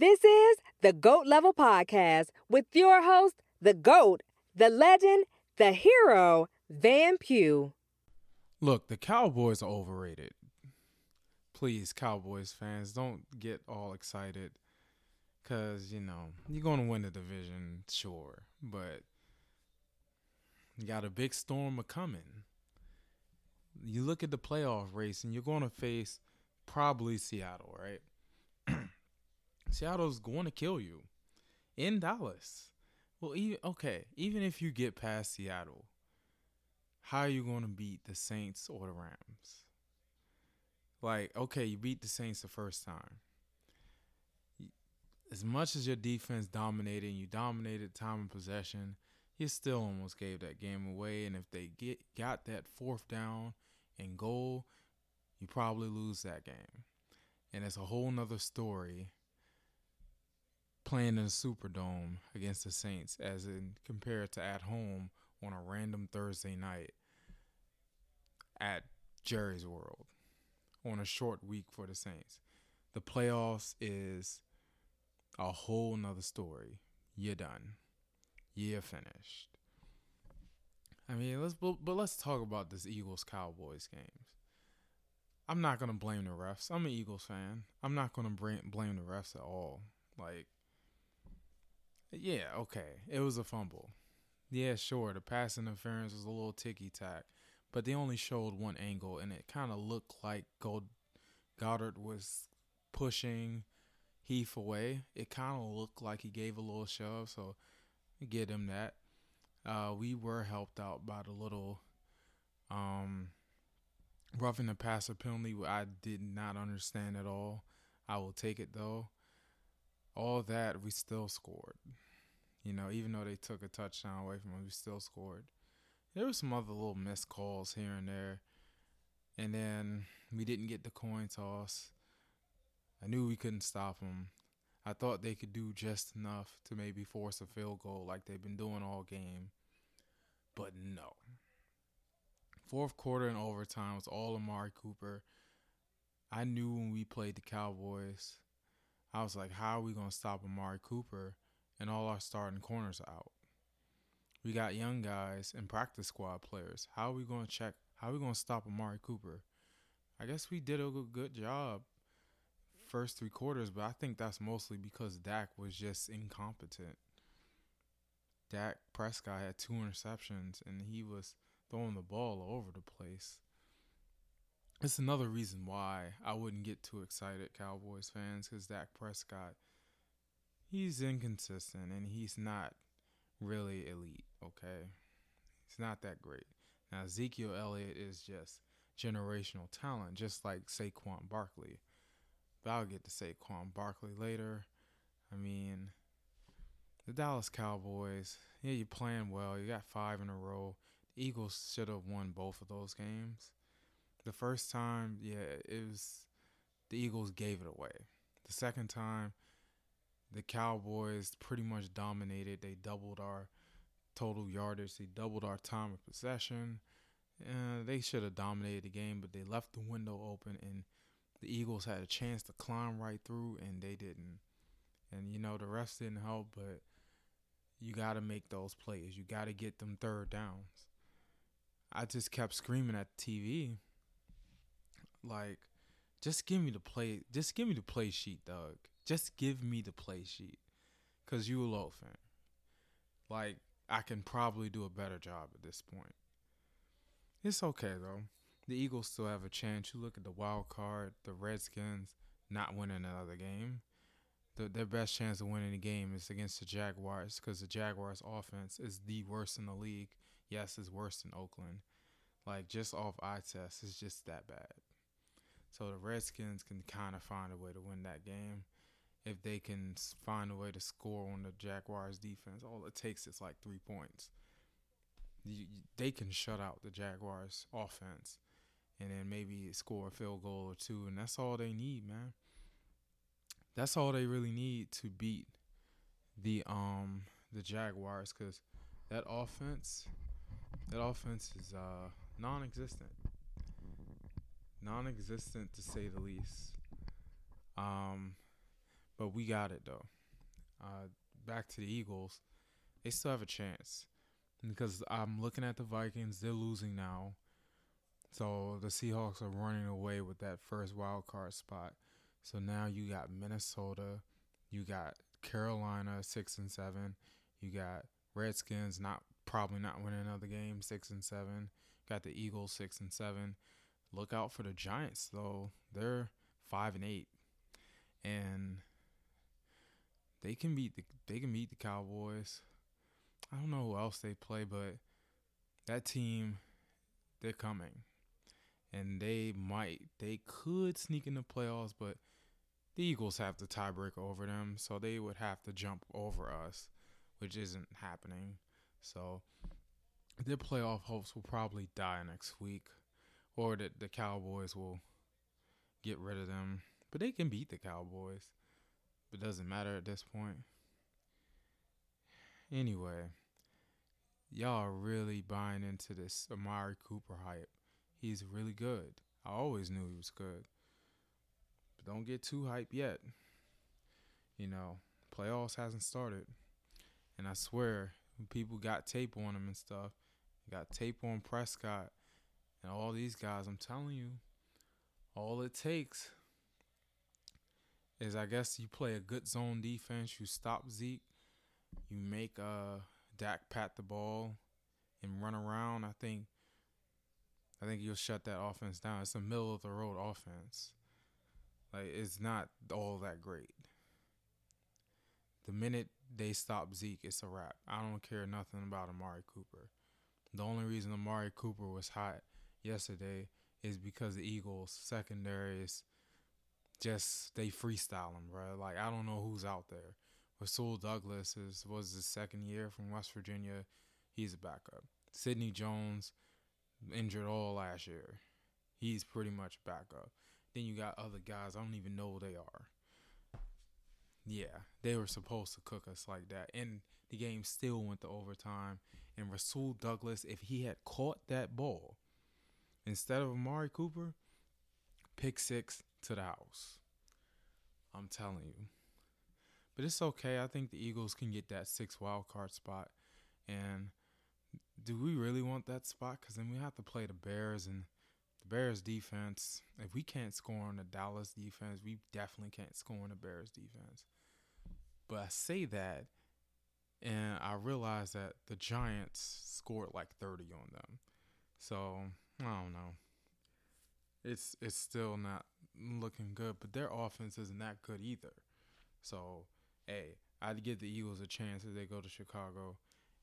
This is the GOAT Level Podcast with your host, the GOAT, the legend, the hero, Van Pugh. Look, the Cowboys are overrated. Please, Cowboys fans, don't get all excited because, you know, you're going to win the division, sure, but you got a big storm a coming. You look at the playoff race and you're going to face probably Seattle, right? Seattle's going to kill you in Dallas. Well, even okay, even if you get past Seattle, how are you going to beat the Saints or the Rams? Like, okay, you beat the Saints the first time. As much as your defense dominated, you dominated time and possession, you still almost gave that game away. And if they get got that fourth down and goal, you probably lose that game. And it's a whole nother story playing in the Superdome against the Saints as in compared to at home on a random Thursday night at Jerry's World on a short week for the Saints. The playoffs is a whole nother story. You're done. You're finished. I mean, let's but, but let's talk about this Eagles Cowboys games. I'm not gonna blame the refs. I'm an Eagles fan. I'm not gonna blame the refs at all. Like, yeah, okay, it was a fumble. Yeah, sure, the pass interference was a little ticky tack, but they only showed one angle, and it kind of looked like Gold Goedert was pushing Heath away. It kind of looked like he gave a little shove, so get him that. Uh, we were helped out by the little um, roughing the passer penalty. I did not understand at all. I will take it though. All that we still scored. You know, even though they took a touchdown away from us, we still scored. There were some other little missed calls here and there. And then we didn't get the coin toss. I knew we couldn't stop them. I thought they could do just enough to maybe force a field goal like they've been doing all game. But no. Fourth quarter and overtime was all Amari Cooper. I knew when we played the Cowboys, I was like, how are we going to stop Amari Cooper and all our starting corners out? We got young guys and practice squad players. How are we going to check? How are we going to stop Amari Cooper? I guess we did a good job first three quarters, but I think that's mostly because Dak was just incompetent. Dak Prescott had two interceptions and he was throwing the ball all over the place. It's another reason why I wouldn't get too excited, Cowboys fans, because Dak Prescott, he's inconsistent and he's not really elite, okay? He's not that great. Now, Ezekiel Elliott is just generational talent, just like Saquon Barkley. But I'll get to Saquon Barkley later. I mean, the Dallas Cowboys, yeah, you're playing well. You got five in a row. The Eagles should have won both of those games. The first time, yeah, it was the Eagles gave it away. The second time, the Cowboys pretty much dominated. They doubled our total yardage. They doubled our time of possession. Uh, they should have dominated the game, but they left the window open and – the Eagles had a chance to climb right through and they didn't. And you know the rest didn't help, but you got to make those plays. You got to get them third downs. I just kept screaming at the TV, like, just give me the play. Just give me the play sheet, Doug. Just give me the play sheet, cause you a low fan. Like I can probably do a better job at this point. It's okay though the Eagles still have a chance. You look at the wild card, the Redskins not winning another game. The, their best chance of winning the game is against the Jaguars because the Jaguars' offense is the worst in the league. Yes, it's worse than Oakland. Like just off eye test, it's just that bad. So the Redskins can kind of find a way to win that game if they can find a way to score on the Jaguars' defense. All it takes is like three points. They can shut out the Jaguars' offense and then maybe score a field goal or two, and that's all they need, man. That's all they really need to beat the um the Jaguars, because that offense, that offense is uh non-existent, non-existent to say the least. Um, But we got it though. Uh, back to the Eagles, they still have a chance because I'm looking at the Vikings. They're losing now, so the Seahawks are running away with that first wild card spot. So now you got Minnesota, you got Carolina six and seven, you got Redskins not probably not winning another game six and seven, got the Eagles six and seven. Look out for the Giants though; they're five and eight, and they can beat the they can beat the Cowboys. I don't know who else they play, but that team, they're coming, and they might they could sneak in the playoffs, but the Eagles have the tiebreaker over them, so they would have to jump over us, which isn't happening. So their playoff hopes will probably die next week, or that the Cowboys will get rid of them. But they can beat the Cowboys. It doesn't matter at this point. Anyway, y'all are really buying into this Amari Cooper hype. He's really good. I always knew he was good. But don't get too hyped yet. You know, playoffs hasn't started. And I swear, people got tape on him and stuff, got tape on Prescott and all these guys, I'm telling you, all it takes is I guess you play a good zone defense, you stop Zeke, you make uh Dak pat the ball and run around. I think I think you'll shut that offense down. It's a middle of the road offense. Like it's not all that great. The minute they stop Zeke, it's a wrap. I don't care nothing about Amari Cooper. The only reason Amari Cooper was hot yesterday is because the Eagles secondary is just they freestyle him, bro. Like I don't know who's out there. Rasul Douglas is was his second year from West Virginia. He's a backup. Sidney Jones injured all last year. He's pretty much backup. Then you got other guys. I don't even know who they are. Yeah, they were supposed to cook us like that. And the game still went to overtime. And Rasul Douglas, if he had caught that ball instead of Amari Cooper, pick six to the house. I'm telling you. But it's okay. I think the Eagles can get that six wild card spot. And do we really want that spot? Because then we have to play the Bears and the Bears defense. If we can't score on the Dallas defense, we definitely can't score on the Bears defense. But I say that, and I realize that the Giants scored like 30 on them. So I don't know. It's it's still not looking good, but their offense isn't that good either. So, hey, I'd give the Eagles a chance if they go to Chicago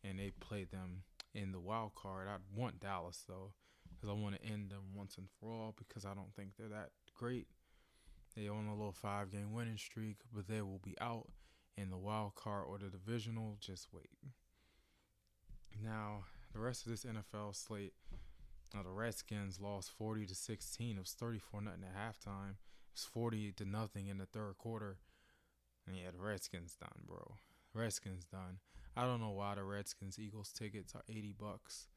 and they play them in the wild card. I'd want Dallas though, because I want to end them once and for all because I don't think they're that great. They own a little five game winning streak, but they will be out in the wild card or the divisional. Just wait. Now, the rest of this NFL slate now the Redskins lost 40 to 16. It was 34 nothing at halftime. It was 40 to nothing in the third quarter. And yeah, the Redskins done, bro. Redskins done. I don't know why the Redskins Eagles tickets are 80 bucks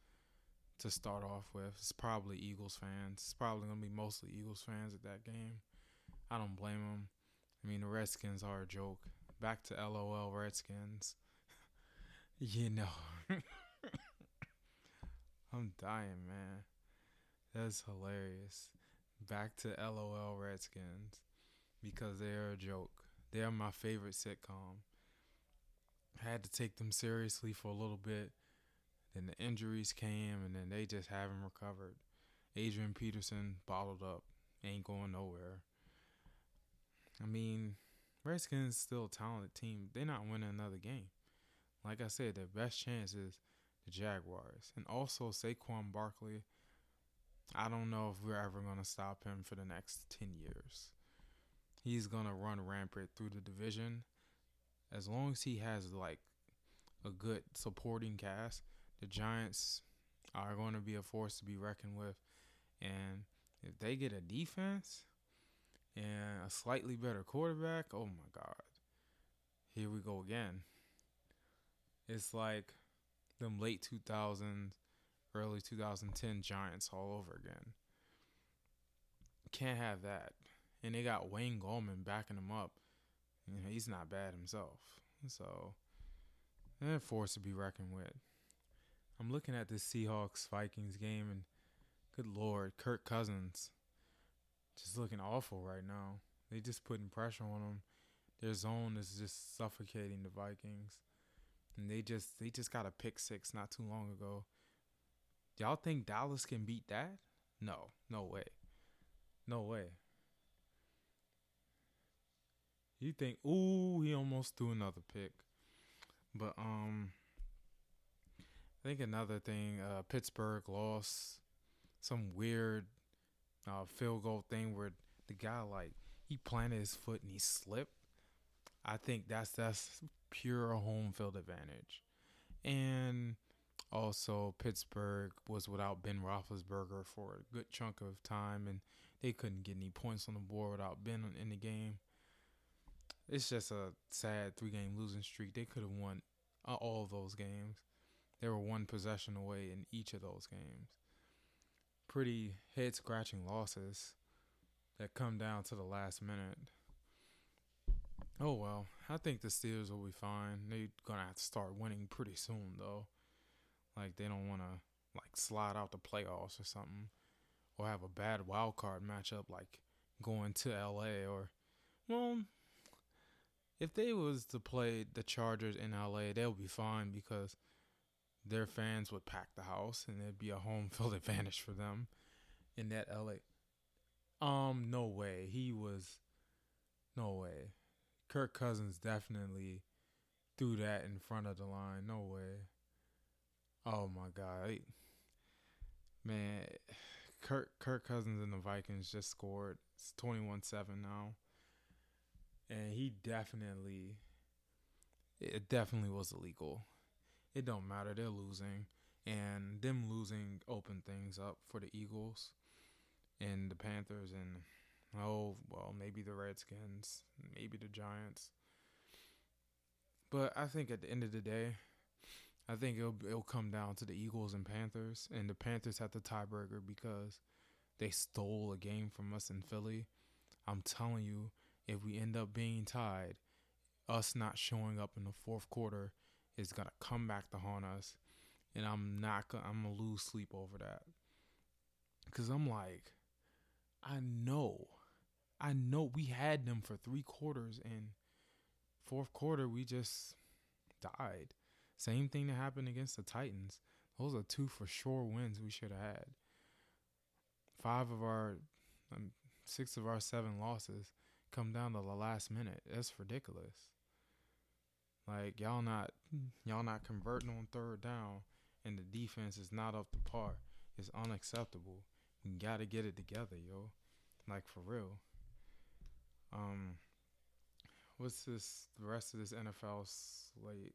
to start off with. It's probably Eagles fans. It's probably to be mostly Eagles fans at that game. I don't blame them. I mean, the Redskins are a joke. Back to LOL Redskins. you know. I'm dying, man. That's hilarious. Back to LOL Redskins because they're a joke. They're my favorite sitcom. I had to take them seriously for a little bit. Then the injuries came, and then they just haven't recovered. Adrian Peterson bottled up, ain't going nowhere. I mean, Redskins still a talented team. They're not winning another game. Like I said, their best chance is the Jaguars. And also Saquon Barkley. I don't know if we're ever going to stop him for the next 10 years. He's going to run rampant through the division. As long as he has like a good supporting cast, the Giants are going to be a force to be reckoned with. And if they get a defense and a slightly better quarterback, oh my God. Here we go again. It's like them late 2000s, early 2010 Giants all over again. Can't have that. And they got Wayne Gallman backing them up. You know, he's not bad himself. So they're a force to be reckoned with. I'm looking at this Seahawks Vikings game and good lord, Kirk Cousins just looking awful right now. They just putting pressure on him. Their zone is just suffocating the Vikings. And they just they just got a pick six not too long ago. Y'all think Dallas can beat that? No, no way. No way. You think, ooh, he almost threw another pick. But um I think another thing, uh Pittsburgh lost some weird uh field goal thing where the guy like he planted his foot and he slipped. I think that's that's pure home field advantage. And also Pittsburgh was without Ben Roethlisberger for a good chunk of time and they couldn't get any points on the board without Ben in the game it's just a sad three game losing streak. They could have won uh, all those games. They were one possession away in each of those games. Pretty head scratching losses that come down to the last minute. Oh well, I think the Steelers will be fine. They're gonna have to start winning pretty soon though. Like they don't wanna like slide out the playoffs or something. Or have a bad wild card matchup like going to LA or well, if they was to play the Chargers in LA, they'll be fine because their fans would pack the house and it'd be a home field advantage for them in that LA. Um, no way. He was no way. Kirk Cousins definitely threw that in front of the line. No way. Oh my god. Man, Kirk Kirk Cousins and the Vikings just scored. It's 21-7 now and he definitely it definitely was illegal. It don't matter, they're losing. And them losing opened things up for the Eagles and the Panthers and oh well maybe the Redskins, maybe the Giants. But I think at the end of the day, I think it'll it'll come down to the Eagles and Panthers, and the Panthers have the tiebreaker because they stole a game from us in Philly. I'm telling you, if we end up being tied, us not showing up in the fourth quarter is gonna come back to haunt us, and I'm not gonna I'm gonna lose sleep over that. Cause I'm like, I know, I know we had them for three quarters, and fourth quarter we just died. Same thing that happened against the Titans. Those are two for sure wins we should have had. Five of our, um, six of our seven losses come down to the last minute. That's ridiculous. Like y'all not y'all not converting on third down and the defense is not up to par. It's unacceptable. We gotta get it together, yo. Like for real. Um what's this the rest of this NFL slate?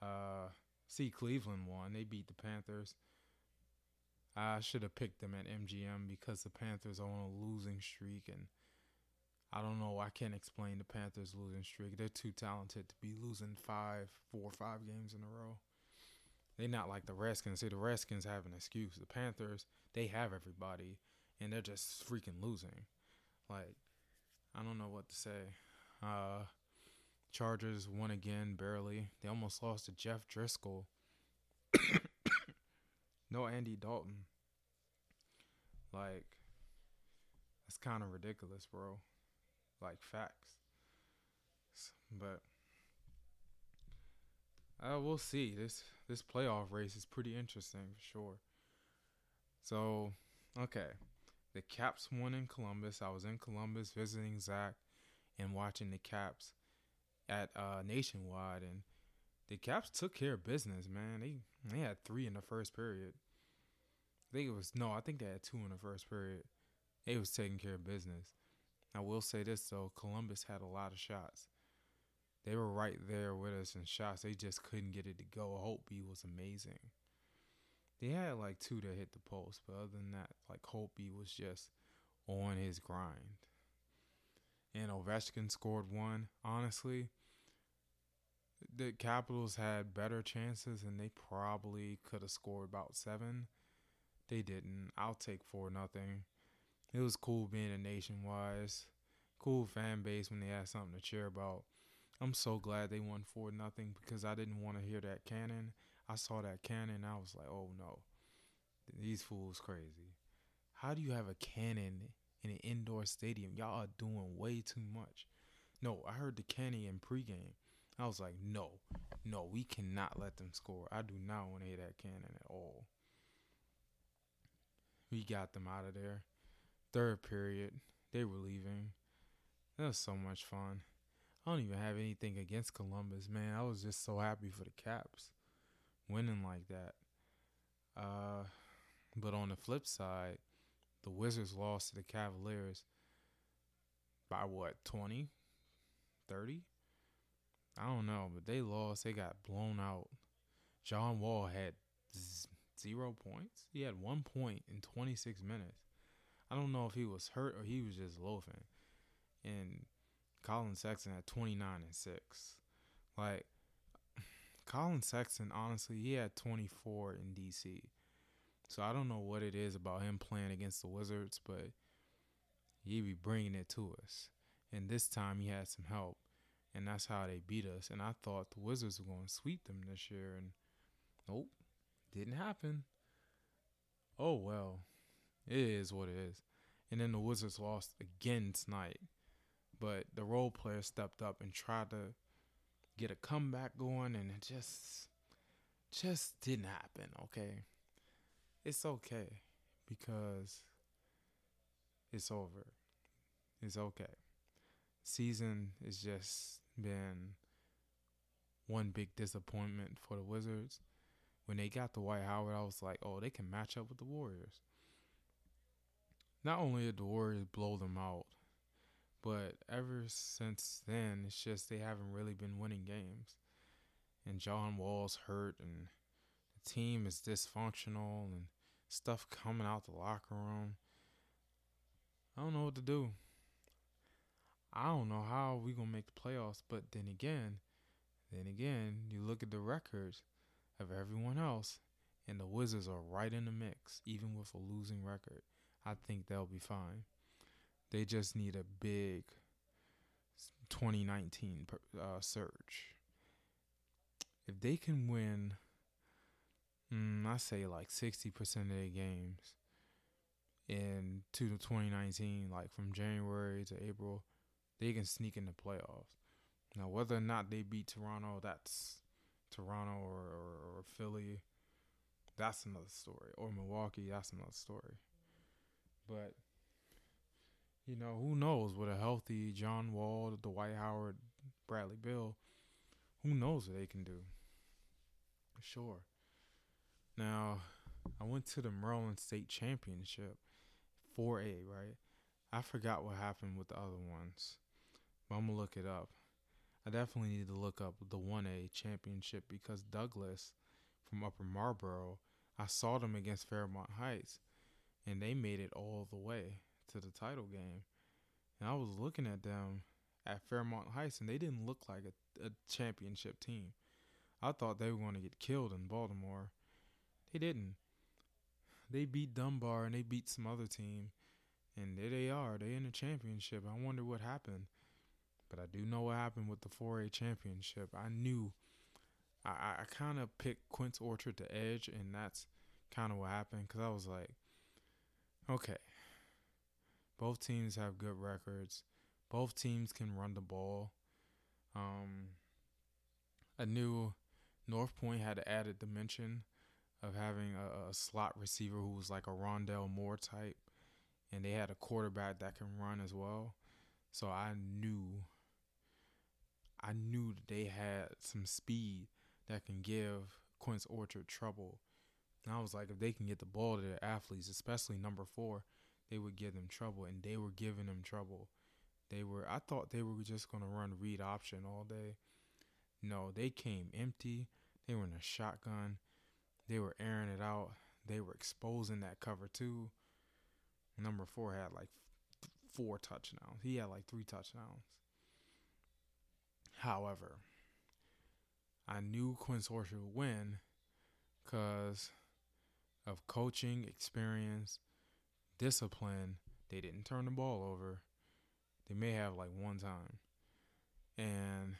Uh see Cleveland won. They beat the Panthers. I should have picked them at MGM because the Panthers are on a losing streak and I don't know. I can't explain the Panthers losing streak. They're too talented to be losing five, four, five games in a row. They're not like the Redskins. See, the Redskins have an excuse. The Panthers, they have everybody, and they're just freaking losing. Like, I don't know what to say. Uh, Chargers won again, barely. They almost lost to Jeff Driskel. no Andy Dalton. Like, that's kind of ridiculous, bro like facts. But uh, we'll see. This this playoff race is pretty interesting for sure. So, okay, the Caps won in Columbus. I was in Columbus visiting Zach and watching the Caps at uh, Nationwide, and the Caps took care of business. Man, they they had three in the first period. I think it was no, I think they had two in the first period. They was taking care of business. I will say this though, Columbus had a lot of shots. They were right there with us in shots. They just couldn't get it to go. Holtby was amazing. They had like two that hit the post, but other than that, like Holtby was just on his grind. And Ovechkin scored one. Honestly, the Capitals had better chances and they probably could have scored about seven. They didn't. I'll take four nothing it was cool being a nationwide. cool fan base when they had something to cheer about. I'm so glad they won four nothing because I didn't want to hear that cannon. I saw that cannon, I was like, oh no, these fools crazy. How do you have a cannon in an indoor stadium? Y'all are doing way too much. No, I heard the cannon in pregame. I was like, no, no, we cannot let them score. I do not want to hear that cannon at all. We got them out of there. Third period, they were leaving. That was so much fun. I don't even have anything against Columbus, man. I was just so happy for the Caps winning like that. Uh, but on the flip side, the Wizards lost to the Cavaliers by what, 20? 30? I don't know, but they lost. They got blown out. John Wall had z- zero points. He had one point in 26 minutes. I don't know if he was hurt or he was just loafing. And Collin Sexton had 29 and 6. Like, Collin Sexton, honestly, he had 24 in DC. So I don't know what it is about him playing against the Wizards, but he be bringing it to us. And this time he had some help and that's how they beat us. And I thought the Wizards were going to sweep them this year, and nope, didn't happen. Oh well, it is what it is. And then the Wizards lost again tonight, but the role players stepped up and tried to get a comeback going, and it just, just didn't happen. Okay, it's okay because it's over. It's okay. Season has just been one big disappointment for the Wizards. When they got the Dwight Howard, I was like, oh, they can match up with the Warriors. Not only did the Warriors blow them out, but ever since then, it's just they haven't really been winning games. And John Wall's hurt, and the team is dysfunctional, and stuff coming out the locker room. I don't know what to do. I don't know how we're gonna make the playoffs. But then again, then again, you look at the records of everyone else, and the Wizards are right in the mix, even with a losing record. I think they'll be fine. They just need a big 2019 uh, surge. If they can win, mm, I say like 60% of their games in to 2019, like from January to April, they can sneak in the playoffs. Now, whether or not they beat Toronto, that's Toronto or, or, or Philly, that's another story. Or Milwaukee, that's another story. But you know, who knows with a healthy John Wall, Dwight Howard, Bradley Beal, who knows what they can do. Sure. Now, I went to the Maryland State Championship, 4A, right? I forgot what happened with the other ones. But I'm gonna look it up. I definitely need to look up the 1A championship because Douglass from Upper Marlboro, I saw them against Fairmont Heights and they made it all the way to the title game. And I was looking at them at Fairmont Heights and they didn't look like a, a championship team. I thought they were going to get killed in Baltimore. They didn't. They beat Dunbar and they beat some other team. And there they are. They in the championship. I wonder what happened. But I do know what happened with the 4A championship. I knew I, I kind of picked Quince Orchard to edge, and that's kind of what happened because I was like, okay, both teams have good records. Both teams can run the ball. Um, I knew North Point had added dimension of having a, a, slot receiver who was like a Rondale Moore type, and they had a quarterback that can run as well. So I knew I knew that they had some speed that can give Quince Orchard trouble. And I was like, if they can get the ball to their athletes, especially number four, they would give them trouble. And they were giving them trouble. They were I thought they were just gonna run read option all day. No, they came empty. They were in a shotgun. They were airing it out. They were exposing that cover two. Number four had like four touchdowns. He had like three touchdowns. However, I knew Quince Orchard would win because of coaching, experience, discipline. They didn't turn the ball over. They may have like one time. And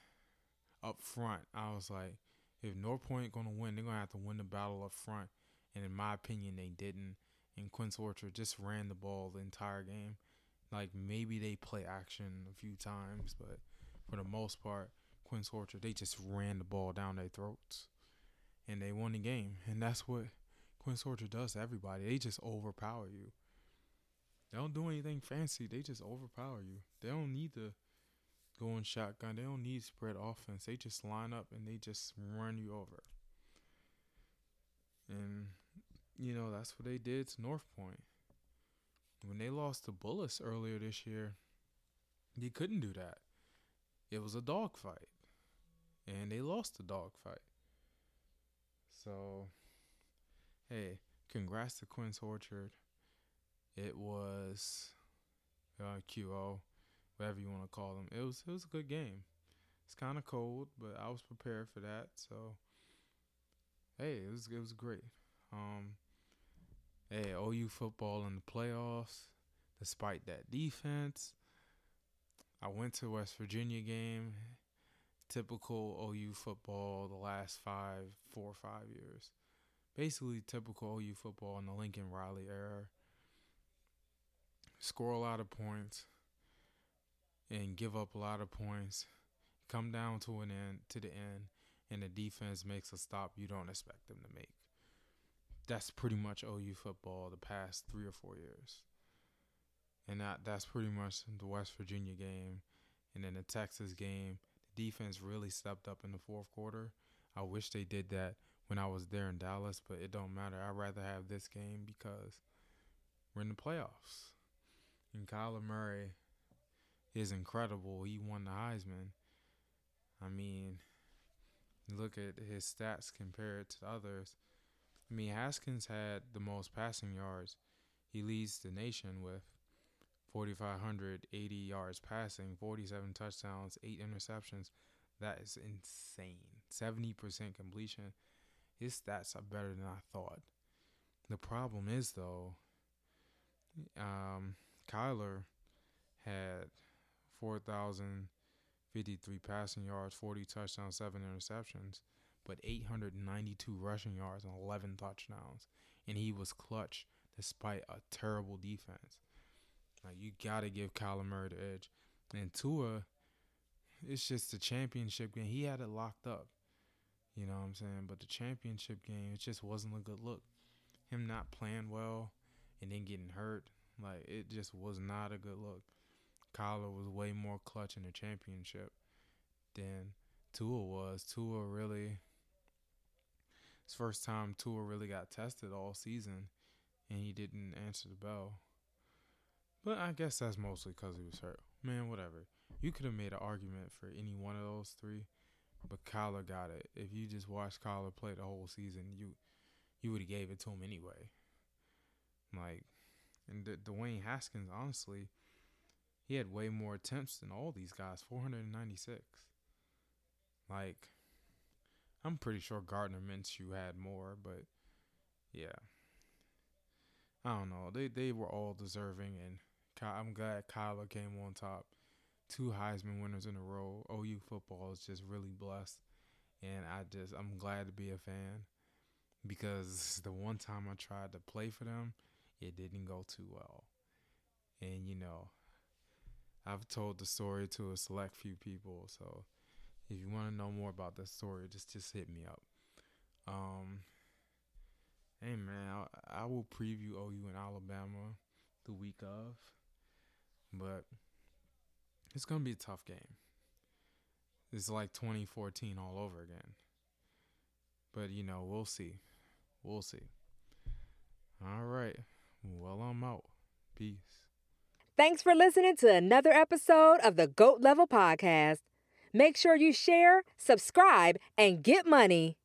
up front, I was like, if North Point gonna win, they're gonna have to win the battle up front. And in my opinion, they didn't. And Quince Orchard just ran the ball the entire game. Like maybe they play action a few times, but for the most part, Quince Orchard they just ran the ball down their throats, and they won the game. And that's what Quince Orchard does to everybody. They just overpower you. They don't do anything fancy. They just overpower you. They don't need to go in shotgun. They don't need spread offense. They just line up and they just run you over. And you know that's what they did to North Point. When they lost to Bullis earlier this year, they couldn't do that. It was a dogfight, and they lost the dogfight. So, hey, congrats to Quince Orchard. It was uh, QO, whatever you want to call them. It was it was a good game. It's kind of cold, but I was prepared for that. So, hey, it was it was great. Um, hey, OU football in the playoffs, despite that defense. I went to West Virginia game, typical OU football the last five, four or five years. Basically, typical OU football in the Lincoln Riley era. Score a lot of points and give up a lot of points. Come down to an end to the end, and the defense makes a stop you don't expect them to make that's pretty much OU football the past three or four years. And that that's pretty much the West Virginia game. And then the Texas game, the defense really stepped up in the fourth quarter. I wish they did that when I was there in Dallas, but it don't matter. I'd rather have this game because we're in the playoffs. And Kyler Murray is incredible. He won the Heisman. I mean, look at his stats compared to others. I mean, Haskins had the most passing yards. He leads the nation with 4,580 yards passing, 47 touchdowns, 8 interceptions. That is insane. 70% completion. His stats are better than I thought. The problem is, though, um, Kyler had 4,053 passing yards, 40 touchdowns, 7 interceptions but 892 rushing yards and 11 touchdowns. And he was clutch despite a terrible defense. Like you gotta give Kyler Murray the edge. And Tua, it's just the championship game. He had it locked up. You know what I'm saying? But the championship game, it just wasn't a good look. Him not playing well and then getting hurt, like it just was not a good look. Kyler was way more clutch in the championship than Tua was. Tua really it's first time Tua really got tested all season, and he didn't answer the bell. But I guess that's mostly because he was hurt. Man, whatever. You could have made an argument for any one of those three, but Kyler got it. If you just watched Kyler play the whole season, you you would have gave it to him anyway. Like, and D- Dwayne Haskins, honestly, he had way more attempts than all these guys, 496. Like, I'm pretty sure Gardner Minshew had more, but yeah. I don't know. They they were all deserving, and I'm glad Kyler came on top. Two Heisman winners in a row. OU football is just really blessed, and I just I'm glad to be a fan because the one time I tried to play for them, it didn't go too well, and you know, I've told the story to a select few people, so if you want to know more about the story, just just hit me up. Um, hey man, I, I will preview OU in Alabama the week of, but it's gonna be a tough game. It's like 2014 all over again. But you know, we'll see. We'll see. All right. Well, I'm out. Peace. Thanks for listening to another episode of the GOAT Level Podcast. Make sure you share, subscribe, and get money.